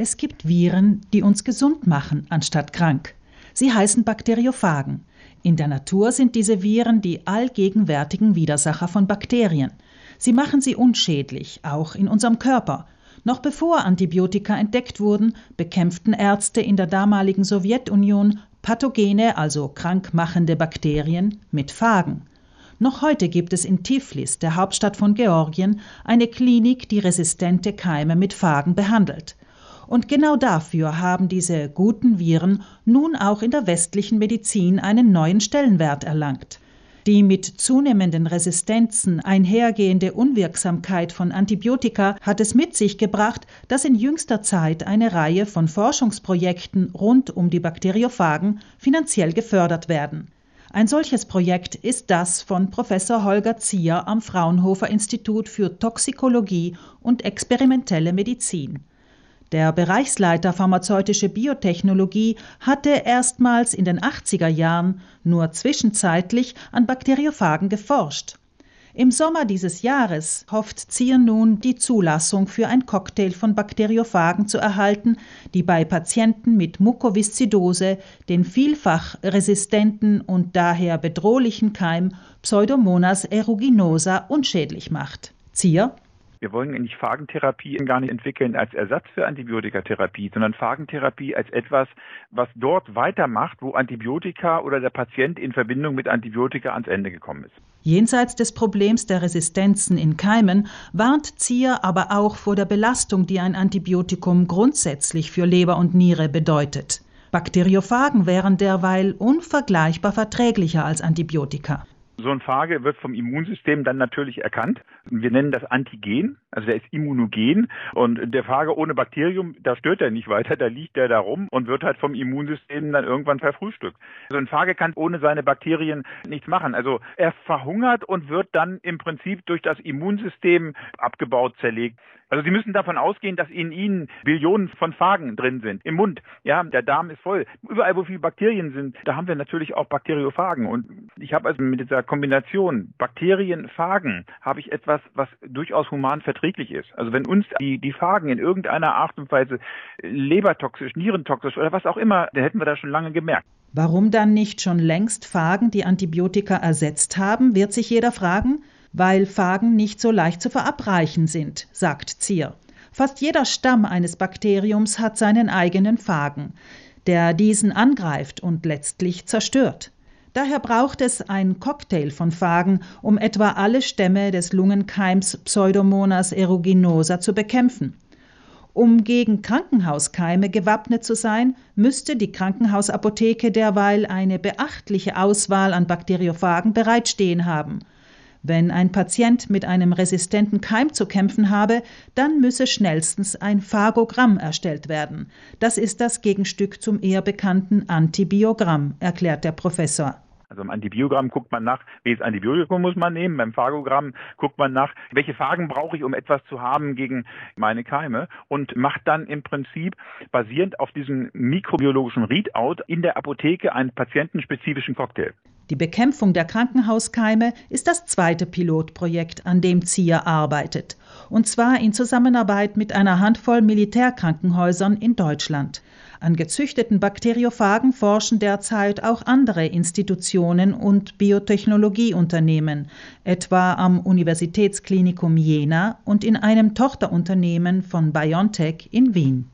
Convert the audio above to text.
Es gibt Viren, die uns gesund machen, anstatt krank. Sie heißen Bakteriophagen. In der Natur sind diese Viren die allgegenwärtigen Widersacher von Bakterien. Sie machen sie unschädlich, auch in unserem Körper. Noch bevor Antibiotika entdeckt wurden, bekämpften Ärzte in der damaligen Sowjetunion pathogene, also krankmachende Bakterien mit Phagen. Noch heute gibt es in Tiflis, der Hauptstadt von Georgien, eine Klinik, die resistente Keime mit Phagen behandelt. Und genau dafür haben diese guten Viren nun auch in der westlichen Medizin einen neuen Stellenwert erlangt. Die mit zunehmenden Resistenzen einhergehende Unwirksamkeit von Antibiotika hat es mit sich gebracht, dass in jüngster Zeit eine Reihe von Forschungsprojekten rund um die Bakteriophagen finanziell gefördert werden. Ein solches Projekt ist das von Professor Holger Zier am Fraunhofer Institut für Toxikologie und experimentelle Medizin. Der Bereichsleiter pharmazeutische Biotechnologie hatte erstmals in den 80er Jahren nur zwischenzeitlich an Bakteriophagen geforscht. Im Sommer dieses Jahres hofft Zier nun, die Zulassung für ein Cocktail von Bakteriophagen zu erhalten, die bei Patienten mit Mukoviszidose den vielfach resistenten und daher bedrohlichen Keim Pseudomonas aeruginosa unschädlich macht. Zier wir wollen eigentlich Phagentherapie gar nicht entwickeln als Ersatz für Antibiotikatherapie, sondern Phagentherapie als etwas, was dort weitermacht, wo Antibiotika oder der Patient in Verbindung mit Antibiotika ans Ende gekommen ist. Jenseits des Problems der Resistenzen in Keimen warnt Zier aber auch vor der Belastung, die ein Antibiotikum grundsätzlich für Leber und Niere bedeutet. Bakteriophagen wären derweil unvergleichbar verträglicher als Antibiotika. So ein Phage wird vom Immunsystem dann natürlich erkannt. Wir nennen das Antigen, also der ist immunogen und der Phage ohne Bakterium, da stört er nicht weiter, da liegt er da rum und wird halt vom Immunsystem dann irgendwann verfrühstückt. So ein Phage kann ohne seine Bakterien nichts machen. Also er verhungert und wird dann im Prinzip durch das Immunsystem abgebaut, zerlegt. Also Sie müssen davon ausgehen, dass in Ihnen Billionen von Phagen drin sind. Im Mund, ja, der Darm ist voll. Überall, wo viele Bakterien sind, da haben wir natürlich auch Bakteriophagen. Und ich habe also mit dieser Kombination Bakterien, Phagen, habe ich etwas, was durchaus human verträglich ist. Also wenn uns die, die Phagen in irgendeiner Art und Weise lebertoxisch, nierentoxisch oder was auch immer, dann hätten wir das schon lange gemerkt. Warum dann nicht schon längst Phagen die Antibiotika ersetzt haben, wird sich jeder fragen weil Phagen nicht so leicht zu verabreichen sind, sagt Zier. Fast jeder Stamm eines Bakteriums hat seinen eigenen Phagen, der diesen angreift und letztlich zerstört. Daher braucht es ein Cocktail von Phagen, um etwa alle Stämme des Lungenkeims Pseudomonas aeruginosa zu bekämpfen. Um gegen Krankenhauskeime gewappnet zu sein, müsste die Krankenhausapotheke derweil eine beachtliche Auswahl an Bakteriophagen bereitstehen haben – wenn ein Patient mit einem resistenten Keim zu kämpfen habe, dann müsse schnellstens ein Phagogramm erstellt werden. Das ist das Gegenstück zum eher bekannten Antibiogramm, erklärt der Professor. Also im Antibiogramm guckt man nach, welches Antibiotikum muss man nehmen. Beim Phagogramm guckt man nach, welche Phagen brauche ich, um etwas zu haben gegen meine Keime und macht dann im Prinzip basierend auf diesem mikrobiologischen Readout in der Apotheke einen patientenspezifischen Cocktail. Die Bekämpfung der Krankenhauskeime ist das zweite Pilotprojekt, an dem ZIA arbeitet, und zwar in Zusammenarbeit mit einer Handvoll Militärkrankenhäusern in Deutschland. An gezüchteten Bakteriophagen forschen derzeit auch andere Institutionen und Biotechnologieunternehmen, etwa am Universitätsklinikum Jena und in einem Tochterunternehmen von BioNTech in Wien.